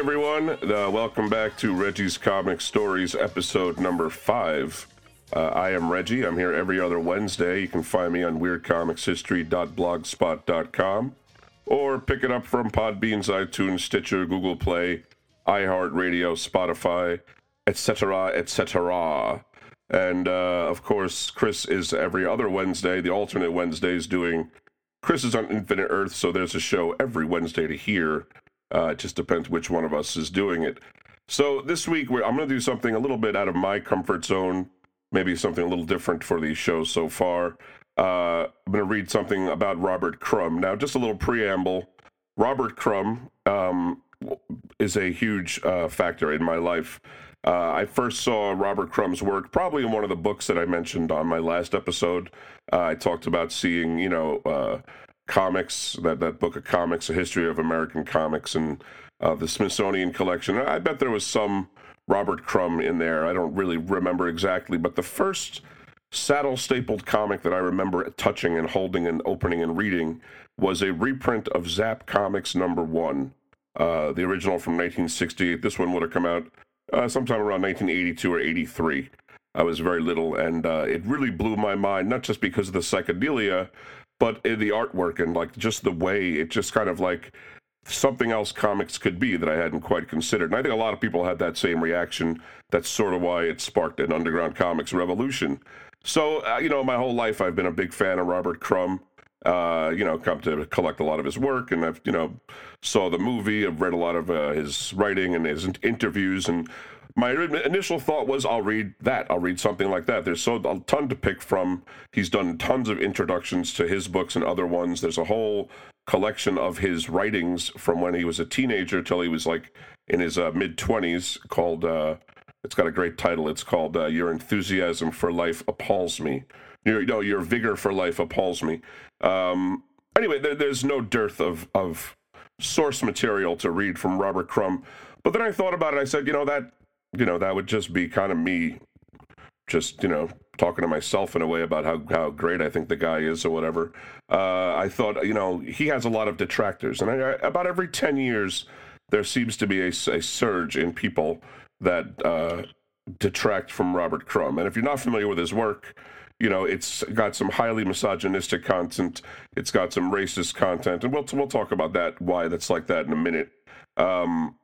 Uh, welcome back to Reggie's Comic Stories, episode number five. Uh, I am Reggie. I'm here every other Wednesday. You can find me on weirdcomicshistory.blogspot.com or pick it up from Podbean's iTunes, Stitcher, Google Play, iHeartRadio, Spotify, etc., etc. And uh, of course, Chris is every other Wednesday. The alternate Wednesdays doing Chris is on Infinite Earth, so there's a show every Wednesday to hear. Uh, it just depends which one of us is doing it. So this week, I'm going to do something a little bit out of my comfort zone, maybe something a little different for these shows so far. Uh, I'm going to read something about Robert Crumb. Now, just a little preamble. Robert Crumb um, is a huge uh, factor in my life. Uh, I first saw Robert Crumb's work probably in one of the books that I mentioned on my last episode. Uh, I talked about seeing, you know, uh, comics, that, that book of comics, A History of American Comics, and uh, the Smithsonian Collection. I bet there was some Robert Crumb in there. I don't really remember exactly, but the first saddle stapled comic that I remember touching and holding and opening and reading was a reprint of Zap Comics number one, uh, the original from 1968. This one would have come out uh, sometime around 1982 or 83. I was very little, and uh, it really blew my mind, not just because of the psychedelia, but in the artwork and like just the way it just kind of like something else comics could be that I hadn't quite considered. And I think a lot of people had that same reaction. That's sort of why it sparked an underground comics revolution. So, uh, you know, my whole life I've been a big fan of Robert Crumb. Uh, you know, come to collect a lot of his work, and I've, you know, saw the movie. I've read a lot of uh, his writing and his interviews, and my initial thought was I'll read that. I'll read something like that. There's so a ton to pick from. He's done tons of introductions to his books and other ones. There's a whole collection of his writings from when he was a teenager till he was like in his uh, mid 20s called uh, it's got a great title. It's called uh, Your Enthusiasm for Life Appalls Me. Your, no, Your Vigor for Life Appalls Me. Um, anyway, there, there's no dearth of, of source material to read from Robert Crumb. But then I thought about it. I said, you know, that you know, that would just be kind of me just, you know, talking to myself in a way about how, how great I think the guy is or whatever. Uh, I thought, you know, he has a lot of detractors. And I, I, about every 10 years, there seems to be a, a surge in people that uh, detract from Robert Crumb. And if you're not familiar with his work, you know, it's got some highly misogynistic content. It's got some racist content, and we'll we'll talk about that why that's like that in a minute. Um,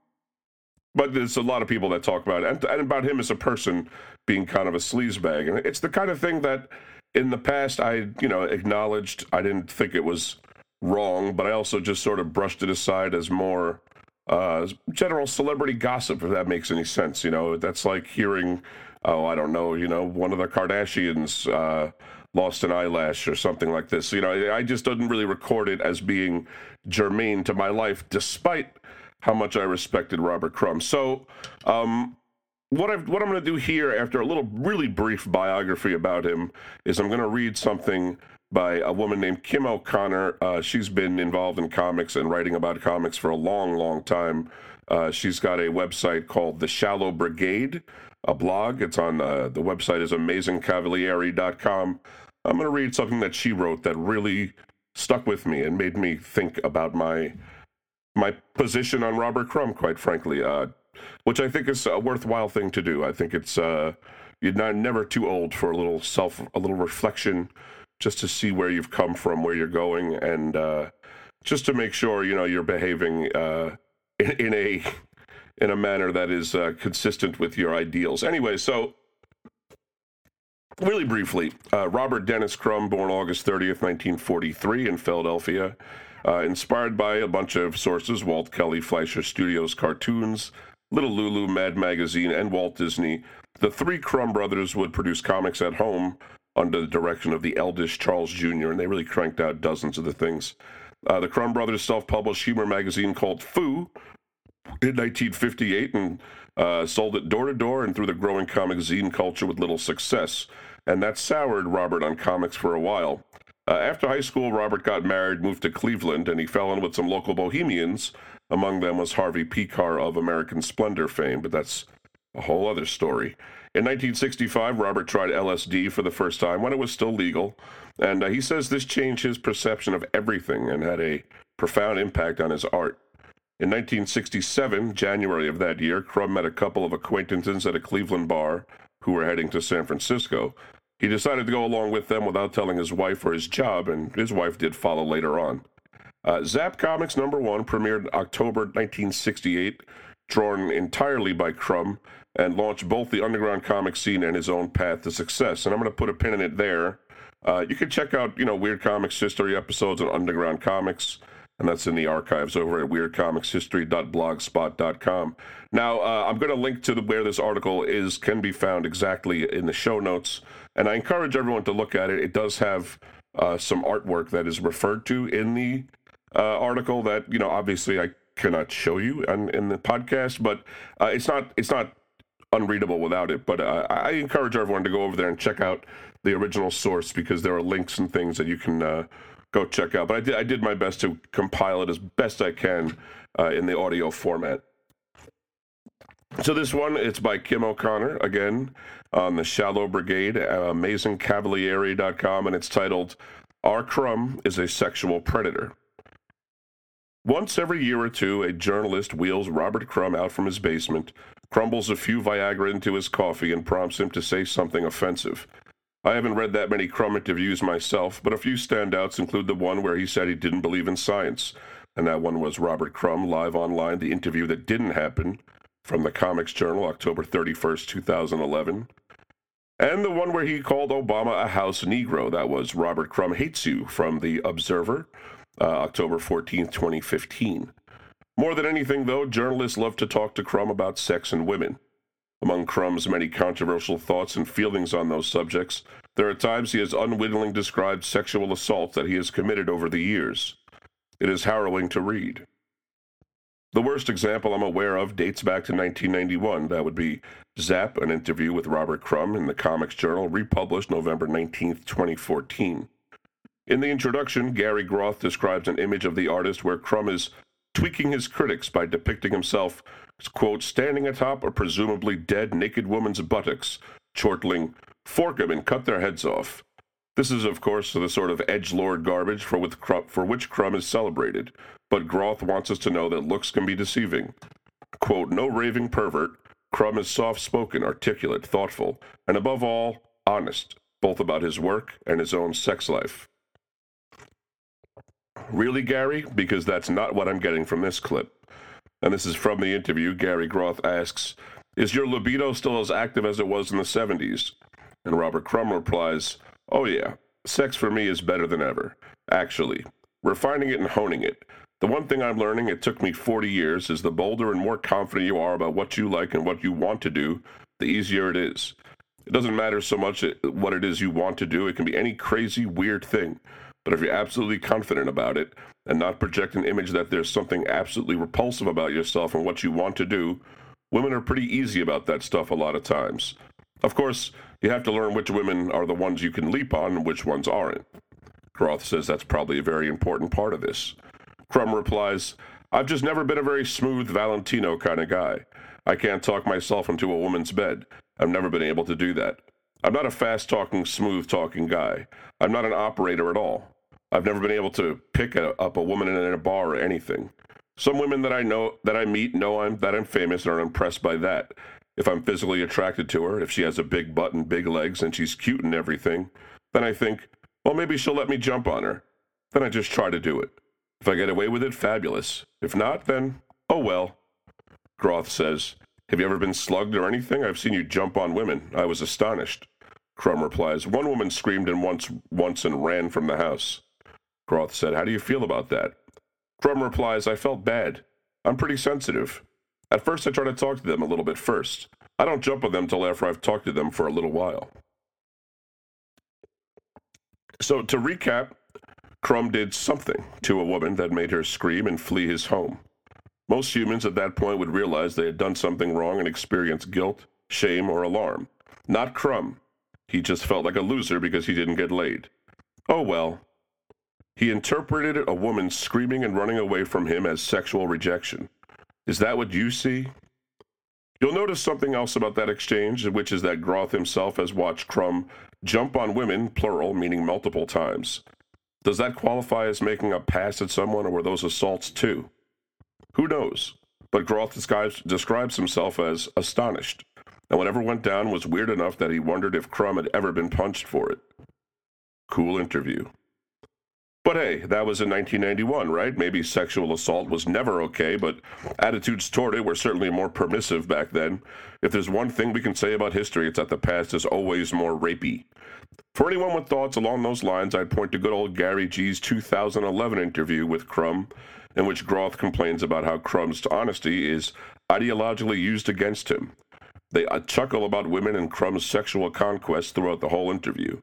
but there's a lot of people that talk about it and, and about him as a person being kind of a sleazebag. And it's the kind of thing that in the past I, you know, acknowledged. I didn't think it was wrong, but I also just sort of brushed it aside as more uh, general celebrity gossip, if that makes any sense. You know, that's like hearing, oh, I don't know, you know, one of the Kardashians uh, lost an eyelash or something like this. You know, I just didn't really record it as being germane to my life, despite how much I respected Robert Crumb. So, um, what, i I'm going to do here, after a little really brief biography about him, is I'm going to read something by a woman named Kim O'Connor. Uh, she's been involved in comics and writing about comics for a long, long time. Uh, she's got a website called The Shallow Brigade, a blog. It's on uh, the website is amazingcavalieri.com. I'm going to read something that she wrote that really stuck with me and made me think about my my position on Robert Crumb, quite frankly, uh, which I think is a worthwhile thing to do. I think it's uh, you're not, never too old for a little self, a little reflection, just to see where you've come from, where you're going, and uh, just to make sure you know you're behaving uh, in, in, a in a manner that is uh, consistent with your ideals. Anyway, so. Really briefly, uh, Robert Dennis Crumb, born August 30th, 1943, in Philadelphia, uh, inspired by a bunch of sources Walt Kelly, Fleischer Studios cartoons, Little Lulu, Mad Magazine, and Walt Disney, the three Crumb brothers would produce comics at home under the direction of the eldest Charles Jr., and they really cranked out dozens of the things. Uh, the Crumb brothers self published humor magazine called Foo in 1958 and uh, sold it door to door and through the growing comic zine culture with little success. And that soured Robert on comics for a while. Uh, after high school, Robert got married, moved to Cleveland, and he fell in with some local bohemians. Among them was Harvey Pekar of American Splendor fame, but that's a whole other story. In 1965, Robert tried LSD for the first time when it was still legal, and uh, he says this changed his perception of everything and had a profound impact on his art. In 1967, January of that year, Crumb met a couple of acquaintances at a Cleveland bar who were heading to San Francisco. He decided to go along with them without telling his wife or his job, and his wife did follow later on. Uh, Zap Comics number one premiered October 1968, drawn entirely by Crumb, and launched both the underground comic scene and his own path to success. And I'm going to put a pin in it there. Uh, you can check out, you know, Weird Comics History episodes on Underground Comics and that's in the archives over at weirdcomicshistory.blogspot.com. Now, uh, I'm going to link to the, where this article is can be found exactly in the show notes, and I encourage everyone to look at it. It does have uh, some artwork that is referred to in the uh, article that you know obviously I cannot show you in, in the podcast, but uh, it's not it's not unreadable without it. But uh, I encourage everyone to go over there and check out the original source because there are links and things that you can uh, go check out. But I did, I did my best to compile it as best I can uh, in the audio format. So this one, it's by Kim O'Connor, again, on the Shallow Brigade, uh, AmazingCavalieri.com, and it's titled, Our Crumb is a Sexual Predator. Once every year or two, a journalist wheels Robert Crumb out from his basement, crumbles a few Viagra into his coffee, and prompts him to say something offensive. I haven't read that many Crumb interviews myself, but a few standouts include the one where he said he didn't believe in science, and that one was Robert Crumb live online, the interview that didn't happen from the Comics Journal, October 31st, 2011. And the one where he called Obama a house Negro, that was Robert Crumb Hates You from The Observer, uh, October 14th, 2015. More than anything, though, journalists love to talk to Crumb about sex and women. Among Crumb's many controversial thoughts and feelings on those subjects, there are times he has unwittingly described sexual assaults that he has committed over the years. It is harrowing to read. The worst example I'm aware of dates back to 1991. That would be Zap, an interview with Robert Crumb in the Comics Journal, republished November 19, 2014. In the introduction, Gary Groth describes an image of the artist where Crumb is tweaking his critics by depicting himself quote, standing atop a presumably dead naked woman's buttocks, chortling, fork 'em and cut their heads off. This is, of course, the sort of edge lord garbage for, with for which Crumb is celebrated, but Groth wants us to know that looks can be deceiving. Quote, no raving pervert, Crumb is soft spoken, articulate, thoughtful, and above all, honest, both about his work and his own sex life. Really, Gary? Because that's not what I'm getting from this clip and this is from the interview, Gary Groth asks, Is your libido still as active as it was in the 70s? And Robert Crumb replies, Oh, yeah, sex for me is better than ever. Actually, refining it and honing it. The one thing I'm learning, it took me 40 years, is the bolder and more confident you are about what you like and what you want to do, the easier it is. It doesn't matter so much uh, what it is you want to do, it can be any crazy, weird thing. But if you're absolutely confident about it and not project an image that there's something absolutely repulsive about yourself and what you want to do, women are pretty easy about that stuff a lot of times. Of course, you have to learn which women are the ones you can leap on and which ones aren't. Groth says that's probably a very important part of this. Crumb replies, I've just never been a very smooth Valentino kind of guy. I can't talk myself into a woman's bed. I've never been able to do that. I'm not a fast talking, smooth talking guy. I'm not an operator at all. I've never been able to pick a, up a woman in a bar or anything. Some women that I know that I meet know I'm that I'm famous and are impressed by that. If I'm physically attracted to her, if she has a big butt and big legs and she's cute and everything, then I think, well, maybe she'll let me jump on her. Then I just try to do it. If I get away with it, fabulous. If not, then oh well. Groth says, Have you ever been slugged or anything? I've seen you jump on women. I was astonished. Crumb replies, One woman screamed and once once and ran from the house. Groth said, How do you feel about that? Crumb replies, I felt bad. I'm pretty sensitive. At first, I try to talk to them a little bit first. I don't jump on them till after I've talked to them for a little while. So, to recap, Crumb did something to a woman that made her scream and flee his home. Most humans at that point would realize they had done something wrong and experience guilt, shame, or alarm. Not Crumb. He just felt like a loser because he didn't get laid. Oh well, he interpreted a woman screaming and running away from him as sexual rejection. Is that what you see? You'll notice something else about that exchange, which is that Groth himself has watched Crumb jump on women, plural, meaning multiple times. Does that qualify as making a pass at someone, or were those assaults too? Who knows? But Groth describes, describes himself as astonished, and whatever went down was weird enough that he wondered if Crumb had ever been punched for it. Cool interview. But hey, that was in 1991, right? Maybe sexual assault was never okay, but attitudes toward it were certainly more permissive back then. If there's one thing we can say about history, it's that the past is always more rapey. For anyone with thoughts along those lines, I'd point to good old Gary G's 2011 interview with Crumb, in which Groth complains about how Crumb's honesty is ideologically used against him. They uh, chuckle about women and Crumb's sexual conquests throughout the whole interview.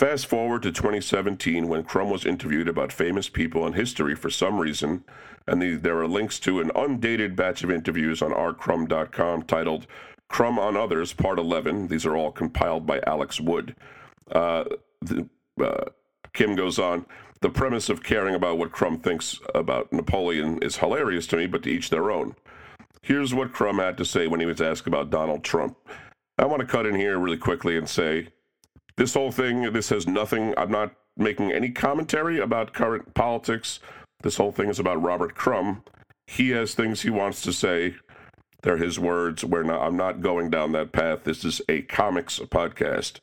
Fast forward to 2017 when Crumb was interviewed about famous people in history for some reason, and the, there are links to an undated batch of interviews on rcrumb.com titled Crumb on Others, Part 11. These are all compiled by Alex Wood. Uh, the, uh, Kim goes on, the premise of caring about what Crumb thinks about Napoleon is hilarious to me, but to each their own. Here's what Crumb had to say when he was asked about Donald Trump. I want to cut in here really quickly and say this whole thing, this has nothing, I'm not making any commentary about current politics. This whole thing is about Robert Crumb. He has things he wants to say. They're his words. We're not, I'm not going down that path. This is a comics podcast.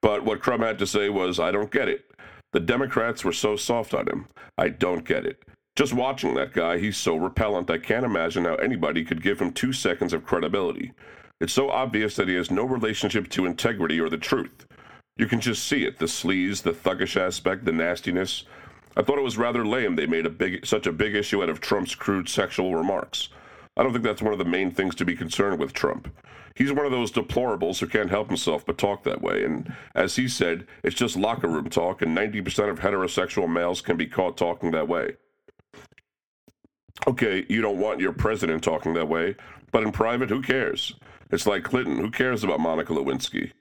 But what Crumb had to say was, I don't get it. The Democrats were so soft on him. I don't get it. Just watching that guy, he's so repellent. I can't imagine how anybody could give him two seconds of credibility. It's so obvious that he has no relationship to integrity or the truth. You can just see it the sleaze, the thuggish aspect, the nastiness. I thought it was rather lame they made a big, such a big issue out of Trump's crude sexual remarks. I don't think that's one of the main things to be concerned with Trump. He's one of those deplorables who can't help himself but talk that way. And as he said, it's just locker room talk, and 90% of heterosexual males can be caught talking that way. Okay, you don't want your president talking that way, but in private, who cares? It's like Clinton. Who cares about Monica Lewinsky?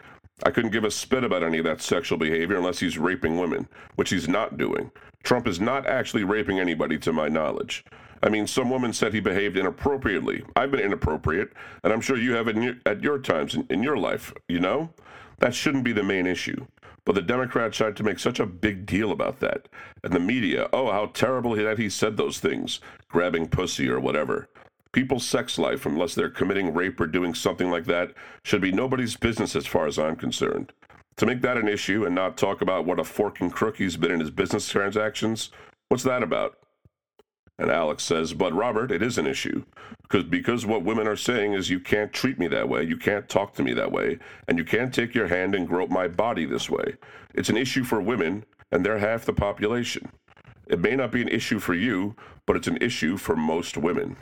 I couldn't give a spit about any of that sexual behavior unless he's raping women, which he's not doing. Trump is not actually raping anybody, to my knowledge. I mean, some woman said he behaved inappropriately. I've been inappropriate, and I'm sure you have your, at your times in, in your life, you know? That shouldn't be the main issue. But the Democrats tried to make such a big deal about that. And the media, oh, how terrible that he said those things, grabbing pussy or whatever. People's sex life, unless they're committing rape or doing something like that, should be nobody's business as far as I'm concerned. To make that an issue and not talk about what a forking crook he's been in his business transactions, what's that about? And Alex says, But Robert, it is an issue. Because because what women are saying is you can't treat me that way, you can't talk to me that way, and you can't take your hand and grope my body this way. It's an issue for women, and they're half the population. It may not be an issue for you, but it's an issue for most women.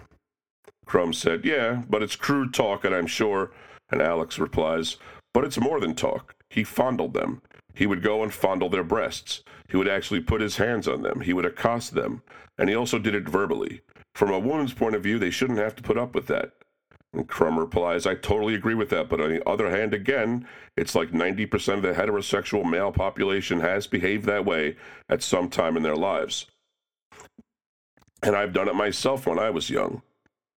Crumb said, Yeah, but it's crude talk, and I'm sure. And Alex replies, But it's more than talk. He fondled them. He would go and fondle their breasts. He would actually put his hands on them. He would accost them. And he also did it verbally. From a woman's point of view, they shouldn't have to put up with that. And Crumb replies, I totally agree with that, but on the other hand, again, it's like 90% of the heterosexual male population has behaved that way at some time in their lives. And I've done it myself when I was young.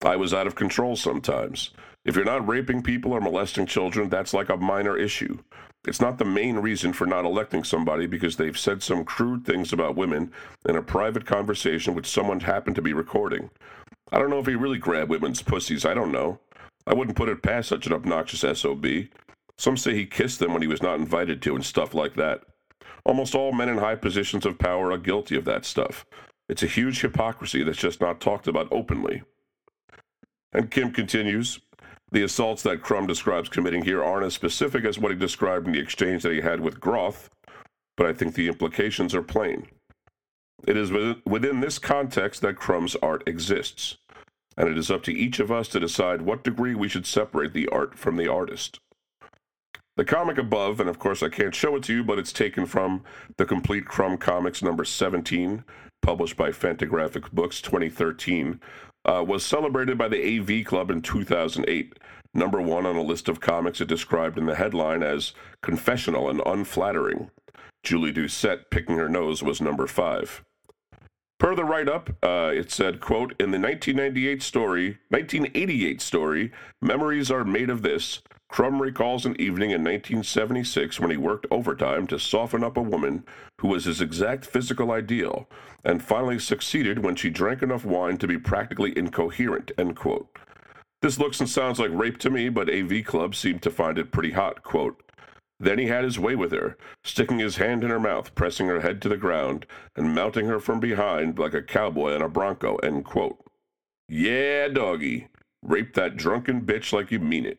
I was out of control sometimes. If you're not raping people or molesting children, that's like a minor issue. It's not the main reason for not electing somebody because they've said some crude things about women in a private conversation which someone happened to be recording. I don't know if he really grabbed women's pussies. I don't know. I wouldn't put it past such an obnoxious SOB. Some say he kissed them when he was not invited to and stuff like that. Almost all men in high positions of power are guilty of that stuff. It's a huge hypocrisy that's just not talked about openly. And Kim continues The assaults that Crumb describes committing here aren't as specific as what he described in the exchange that he had with Groth, but I think the implications are plain. It is within this context that Crumb's art exists, and it is up to each of us to decide what degree we should separate the art from the artist. The comic above, and of course I can't show it to you, but it's taken from the Complete Crumb Comics number 17, published by Fantagraphics Books 2013, uh, was celebrated by the AV Club in 2008, number one on a list of comics it described in the headline as confessional and unflattering. Julie Doucet picking her nose was number five. Per the write-up, uh, it said, "quote In the 1998 story, 1988 story, memories are made of this. Crumb recalls an evening in 1976 when he worked overtime to soften up a woman who was his exact physical ideal, and finally succeeded when she drank enough wine to be practically incoherent." End quote. This looks and sounds like rape to me, but AV Club seemed to find it pretty hot. Quote, then he had his way with her, sticking his hand in her mouth, pressing her head to the ground, and mounting her from behind like a cowboy on a bronco. End quote. Yeah, doggy. Rape that drunken bitch like you mean it.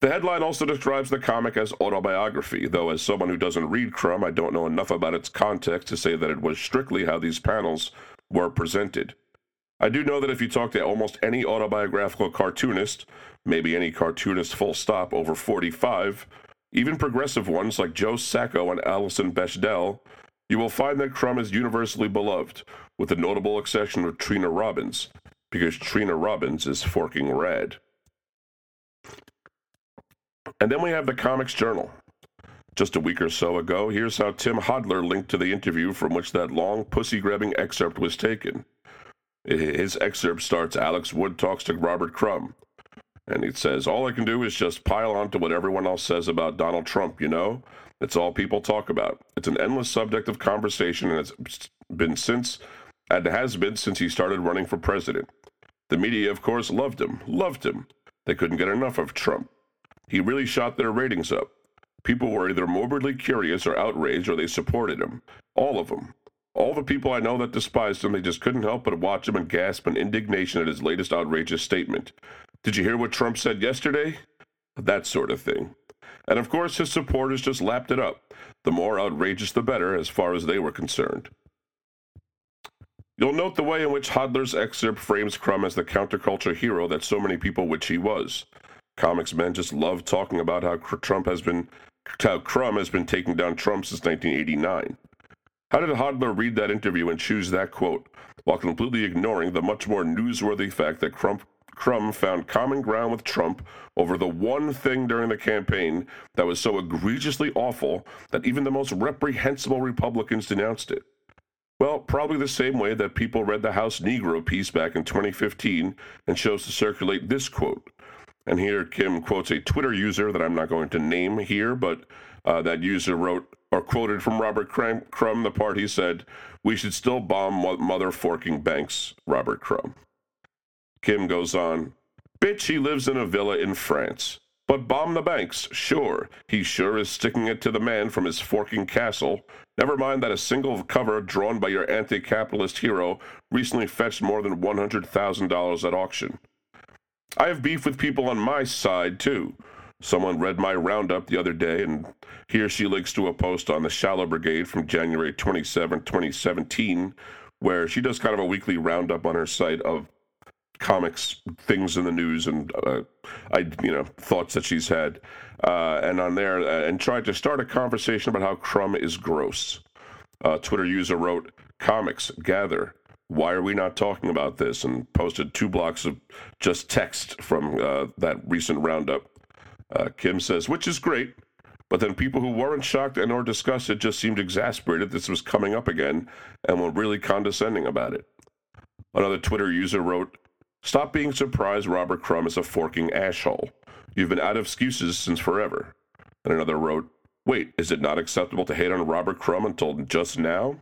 The headline also describes the comic as autobiography, though as someone who doesn't read Crumb, I don't know enough about its context to say that it was strictly how these panels were presented. I do know that if you talk to almost any autobiographical cartoonist, maybe any cartoonist full stop over 45, even progressive ones like Joe Sacco and Alison Bechdel, you will find that Crumb is universally beloved, with the notable exception of Trina Robbins, because Trina Robbins is forking red. And then we have the Comics Journal. Just a week or so ago, here's how Tim Hodler linked to the interview from which that long pussy grabbing excerpt was taken. His excerpt starts Alex Wood talks to Robert Crumb. And it says, All I can do is just pile on to what everyone else says about Donald Trump, you know? It's all people talk about. It's an endless subject of conversation, and it's been since, and has been since he started running for president. The media, of course, loved him, loved him. They couldn't get enough of Trump. He really shot their ratings up. People were either morbidly curious or outraged, or they supported him. All of them. All the people I know that despised him, they just couldn't help but watch him and gasp in indignation at his latest outrageous statement. Did you hear what Trump said yesterday? That sort of thing. And of course, his supporters just lapped it up. The more outrageous, the better, as far as they were concerned. You'll note the way in which Hodler's excerpt frames Crumb as the counterculture hero that so many people wish he was. Comics men just love talking about how Trump has been, how Crumb has been taking down Trump since 1989. How did Hodler read that interview and choose that quote, while completely ignoring the much more newsworthy fact that Crump, Crumb found common ground with Trump over the one thing during the campaign that was so egregiously awful that even the most reprehensible Republicans denounced it? Well, probably the same way that people read the House Negro piece back in 2015 and chose to circulate this quote. And here Kim quotes a Twitter user that I'm not going to name here, but uh, that user wrote, or quoted from Robert Crumb, the part he said, We should still bomb mother forking banks, Robert Crumb. Kim goes on, Bitch, he lives in a villa in France. But bomb the banks, sure. He sure is sticking it to the man from his forking castle. Never mind that a single cover drawn by your anti capitalist hero recently fetched more than $100,000 at auction. I have beef with people on my side, too. Someone read my roundup the other day, and here she links to a post on the Shallow Brigade from January 27, 2017, where she does kind of a weekly roundup on her site of comics things in the news and uh, I you know thoughts that she's had uh, and on there uh, and tried to start a conversation about how Crumb is gross. Twitter user wrote, "Comics gather. Why are we not talking about this?" and posted two blocks of just text from uh, that recent roundup. Uh, Kim says, which is great. But then people who weren't shocked and or disgusted just seemed exasperated this was coming up again and were really condescending about it. Another Twitter user wrote, Stop being surprised Robert Crumb is a forking asshole. You've been out of excuses since forever. And another wrote, Wait, is it not acceptable to hate on Robert Crumb until just now?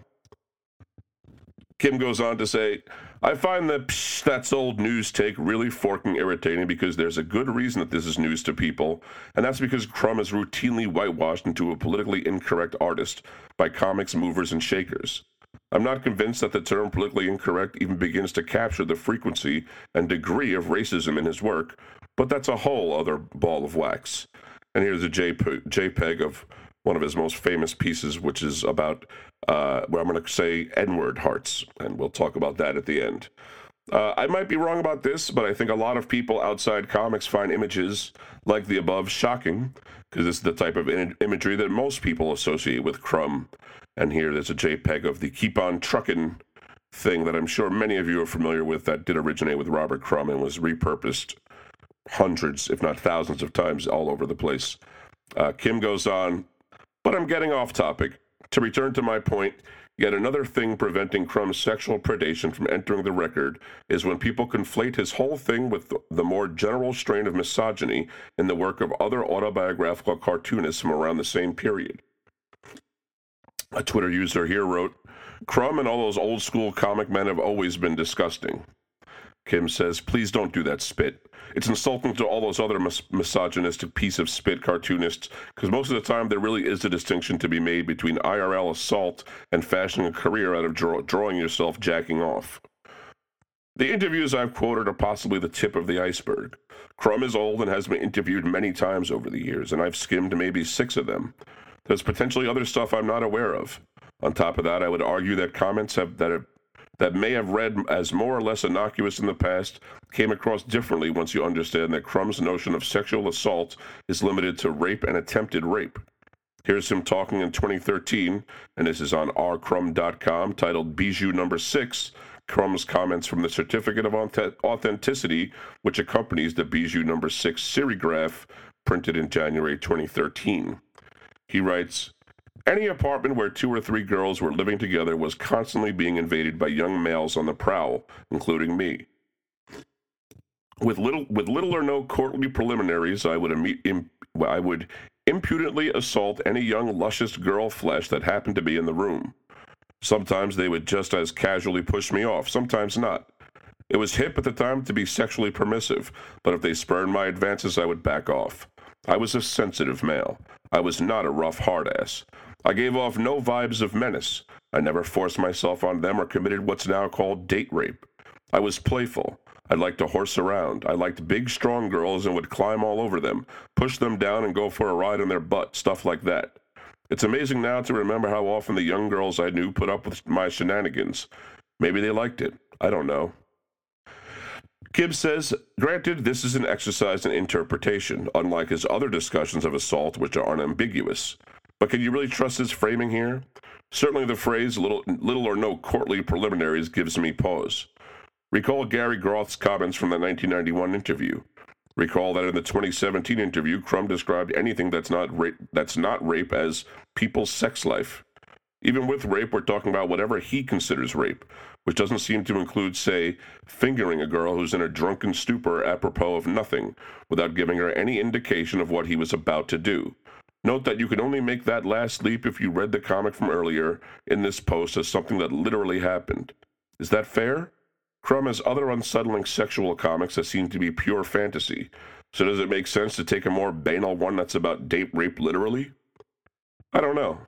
Kim goes on to say, I find that psh, that's old news take really forking irritating because there's a good reason that this is news to people, and that's because Crumb is routinely whitewashed into a politically incorrect artist by comics movers and shakers. I'm not convinced that the term politically incorrect even begins to capture the frequency and degree of racism in his work, but that's a whole other ball of wax. And here's a JPEG of one of his most famous pieces, which is about uh, where I'm going to say N word hearts, and we'll talk about that at the end. Uh, I might be wrong about this, but I think a lot of people outside comics find images like the above shocking because this is the type of in- imagery that most people associate with Crumb. And here there's a JPEG of the Keep On Truckin' thing that I'm sure many of you are familiar with that did originate with Robert Crumb and was repurposed hundreds, if not thousands of times all over the place. Uh, Kim goes on, but I'm getting off topic. To return to my point, Yet another thing preventing Crumb's sexual predation from entering the record is when people conflate his whole thing with the more general strain of misogyny in the work of other autobiographical cartoonists from around the same period. A Twitter user here wrote, Crumb and all those old school comic men have always been disgusting. Kim says, please don't do that spit. It's insulting to all those other mis- misogynistic piece of spit cartoonists because most of the time there really is a distinction to be made between IRL assault and fashioning a career out of draw- drawing yourself jacking off. The interviews I've quoted are possibly the tip of the iceberg. Crumb is old and has been interviewed many times over the years, and I've skimmed maybe six of them. There's potentially other stuff I'm not aware of. On top of that, I would argue that comments have, that have that may have read as more or less innocuous in the past came across differently once you understand that Crumb's notion of sexual assault is limited to rape and attempted rape. Here's him talking in 2013, and this is on rcrumb.com, titled Bijou Number Six Crumb's comments from the Certificate of Authenticity, which accompanies the Bijou Number Six serigraph printed in January 2013. He writes, any apartment where two or three girls were living together was constantly being invaded by young males on the prowl, including me. With little, with little or no courtly preliminaries, I would, I would impudently assault any young luscious girl flesh that happened to be in the room. Sometimes they would just as casually push me off, sometimes not. It was hip at the time to be sexually permissive, but if they spurned my advances, I would back off. I was a sensitive male. I was not a rough hard ass. I gave off no vibes of menace. I never forced myself on them or committed what's now called date rape. I was playful. I liked to horse around. I liked big, strong girls and would climb all over them, push them down and go for a ride on their butt, stuff like that. It's amazing now to remember how often the young girls I knew put up with my shenanigans. Maybe they liked it. I don't know. Gibbs says, granted, this is an exercise in interpretation, unlike his other discussions of assault, which are unambiguous. But can you really trust his framing here? Certainly the phrase little, little or no courtly preliminaries gives me pause. Recall Gary Groth's comments from the 1991 interview. Recall that in the 2017 interview, Crumb described anything that's not that's not rape as people's sex life. Even with rape, we're talking about whatever he considers rape, which doesn't seem to include, say, fingering a girl who's in a drunken stupor apropos of nothing, without giving her any indication of what he was about to do. Note that you can only make that last leap if you read the comic from earlier in this post as something that literally happened. Is that fair? Crumb has other unsettling sexual comics that seem to be pure fantasy. So does it make sense to take a more banal one that's about date rape literally? I don't know.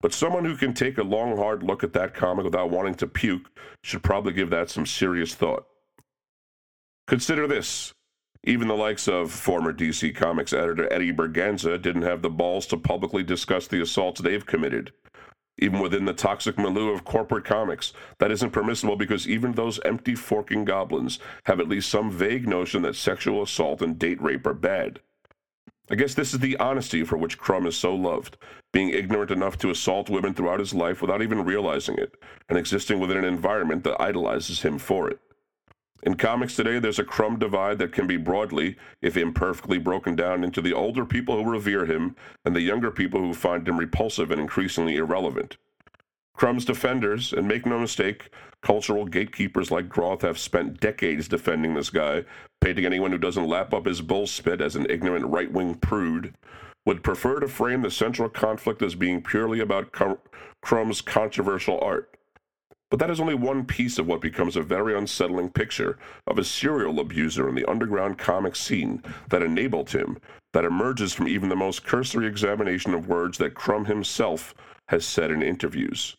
But someone who can take a long, hard look at that comic without wanting to puke should probably give that some serious thought. Consider this even the likes of former DC Comics editor Eddie Berganza didn't have the balls to publicly discuss the assaults they've committed. Even within the toxic milieu of corporate comics, that isn't permissible because even those empty forking goblins have at least some vague notion that sexual assault and date rape are bad. I guess this is the honesty for which Crumb is so loved, being ignorant enough to assault women throughout his life without even realizing it, and existing within an environment that idolizes him for it. In comics today, there's a crumb divide that can be broadly, if imperfectly, broken down into the older people who revere him and the younger people who find him repulsive and increasingly irrelevant. Crumb's defenders, and make no mistake, cultural gatekeepers like Groth have spent decades defending this guy, painting anyone who doesn't lap up his bull spit as an ignorant right wing prude, would prefer to frame the central conflict as being purely about Crumb's controversial art. But that is only one piece of what becomes a very unsettling picture of a serial abuser in the underground comic scene that enabled him, that emerges from even the most cursory examination of words that Crumb himself has said in interviews.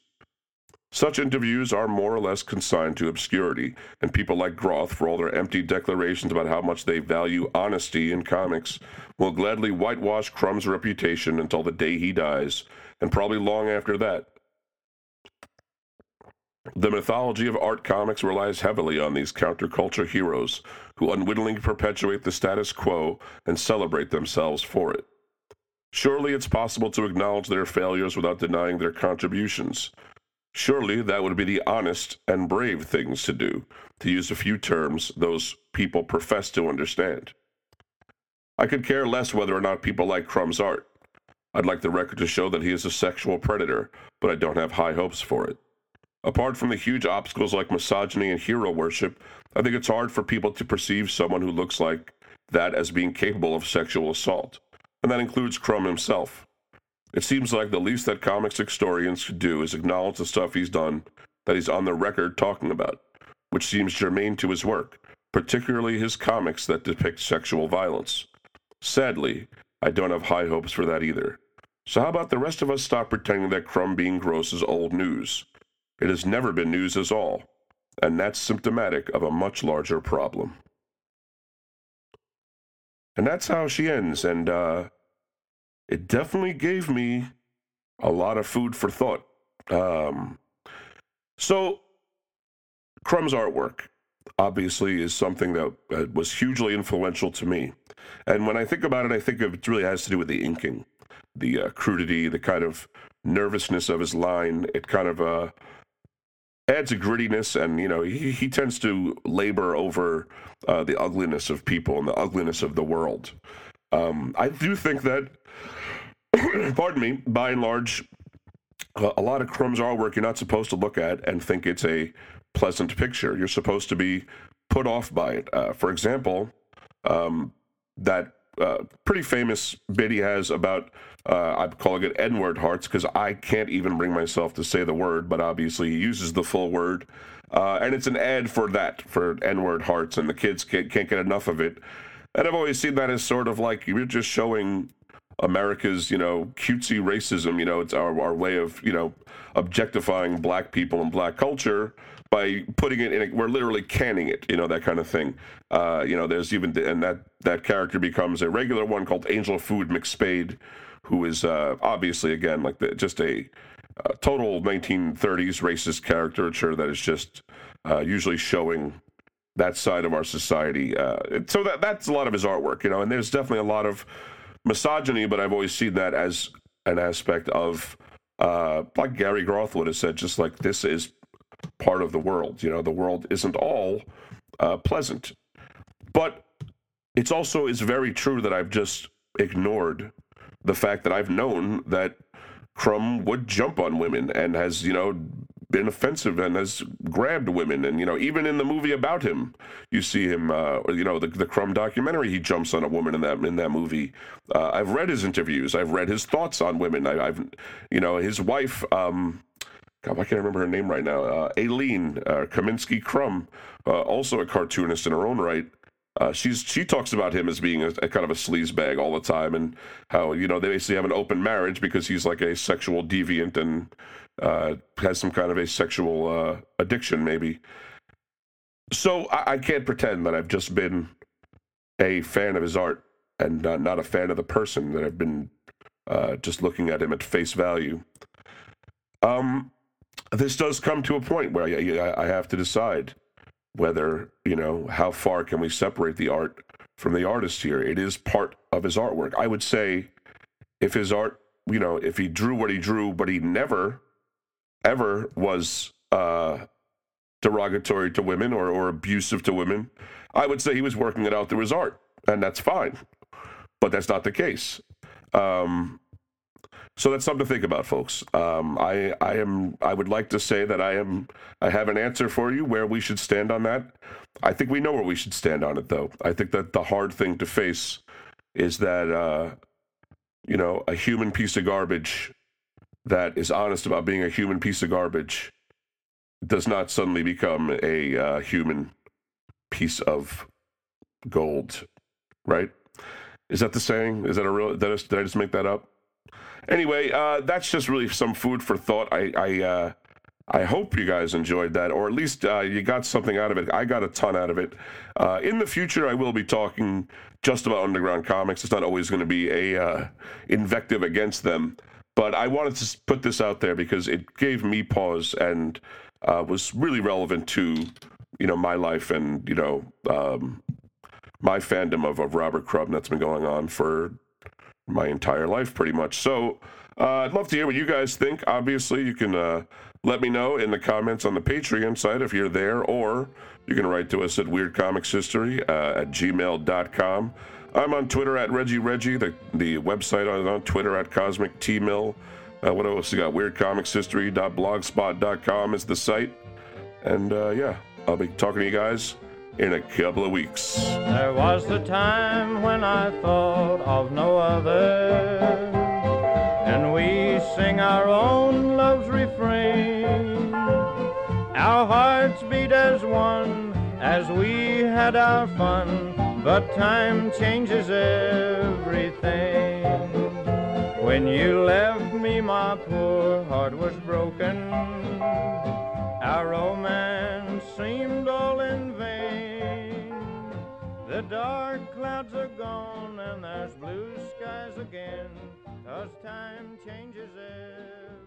Such interviews are more or less consigned to obscurity, and people like Groth, for all their empty declarations about how much they value honesty in comics, will gladly whitewash Crumb's reputation until the day he dies, and probably long after that, the mythology of art comics relies heavily on these counterculture heroes who unwittingly perpetuate the status quo and celebrate themselves for it. Surely it's possible to acknowledge their failures without denying their contributions. Surely that would be the honest and brave things to do, to use a few terms those people profess to understand. I could care less whether or not people like Crumb's art. I'd like the record to show that he is a sexual predator, but I don't have high hopes for it. Apart from the huge obstacles like misogyny and hero worship, I think it's hard for people to perceive someone who looks like that as being capable of sexual assault. And that includes Crumb himself. It seems like the least that comics historians could do is acknowledge the stuff he's done that he's on the record talking about, which seems germane to his work, particularly his comics that depict sexual violence. Sadly, I don't have high hopes for that either. So, how about the rest of us stop pretending that Crumb being gross is old news? It has never been news at all, and that's symptomatic of a much larger problem. And that's how she ends, and uh, it definitely gave me a lot of food for thought. Um, so, Crumb's artwork obviously is something that was hugely influential to me. And when I think about it, I think it really has to do with the inking, the uh, crudity, the kind of nervousness of his line. It kind of uh, adds a grittiness, and you know he, he tends to labor over uh, the ugliness of people and the ugliness of the world. Um, I do think that, pardon me, by and large, a lot of Crumb's artwork you're not supposed to look at and think it's a pleasant picture. You're supposed to be put off by it. Uh, for example, um, that uh, pretty famous bit he has about, uh, I'm calling it N word hearts because I can't even bring myself to say the word, but obviously he uses the full word. Uh, and it's an ad for that, for N word hearts, and the kids can't, can't get enough of it. And I've always seen that as sort of like you're just showing America's, you know, cutesy racism. You know, it's our, our way of, you know, objectifying black people and black culture by putting it in. A, we're literally canning it. You know, that kind of thing. Uh, you know, there's even and that that character becomes a regular one called Angel Food McSpade, who is uh, obviously again like the, just a uh, total 1930s racist caricature that is just uh, usually showing that side of our society. Uh, so that that's a lot of his artwork, you know, and there's definitely a lot of misogyny, but I've always seen that as an aspect of, uh, like Gary Grothwood has said, just like this is part of the world. You know, the world isn't all uh, pleasant, but it's also is very true that I've just ignored the fact that I've known that Crumb would jump on women and has, you know, been offensive and has grabbed women. And, you know, even in the movie about him, you see him, uh, you know, the, the Crumb documentary, he jumps on a woman in that, in that movie. Uh, I've read his interviews. I've read his thoughts on women. I, have you know, his wife, um, God, I can't remember her name right now. Uh, Aline uh, Kominsky Crumb, uh, also a cartoonist in her own right. Uh, she's she talks about him as being a, a kind of a sleaze bag all the time, and how you know they basically have an open marriage because he's like a sexual deviant and uh, has some kind of a sexual uh, addiction, maybe. So I, I, can't pretend that I've just been a fan of his art and uh, not a fan of the person. That I've been uh, just looking at him at face value. Um, this does come to a point where I, I have to decide whether you know how far can we separate the art from the artist here. It is part of his artwork. I would say if his art, you know, if he drew what he drew, but he never ever was uh, derogatory to women or, or abusive to women, I would say he was working it out through his art, and that's fine. But that's not the case. Um, so that's something to think about, folks. Um, I I am I would like to say that I am I have an answer for you where we should stand on that. I think we know where we should stand on it, though. I think that the hard thing to face is that uh, you know a human piece of garbage that is honest about being a human piece of garbage does not suddenly become a uh, human piece of gold, right? Is that the saying? Is that a real? Did I, did I just make that up? Anyway, uh, that's just really some food for thought. I I, uh, I hope you guys enjoyed that, or at least uh, you got something out of it. I got a ton out of it. Uh, in the future, I will be talking just about underground comics. It's not always going to be a uh, invective against them. But I wanted to put this out there because it gave me pause and uh, was really relevant to, you know, my life and you know um, my fandom of, of Robert Crumb that's been going on for my entire life, pretty much. So uh, I'd love to hear what you guys think. Obviously, you can uh, let me know in the comments on the Patreon site if you're there, or you can write to us at weirdcomicshistory uh, at gmail.com. I'm on Twitter at Reggie Reggie. The, the website is on Twitter at Cosmic T Mill. Uh, what else we got? WeirdComicsHistory.blogspot.com is the site. And uh, yeah, I'll be talking to you guys in a couple of weeks. There was the time when I thought of no other, and we sing our own love's refrain. Our hearts beat as one as we had our fun, but time changes everything. When you left me, my poor heart was broken. Our romance seemed all in vain. The dark clouds are gone and there's blue skies again, 'cause time changes everything.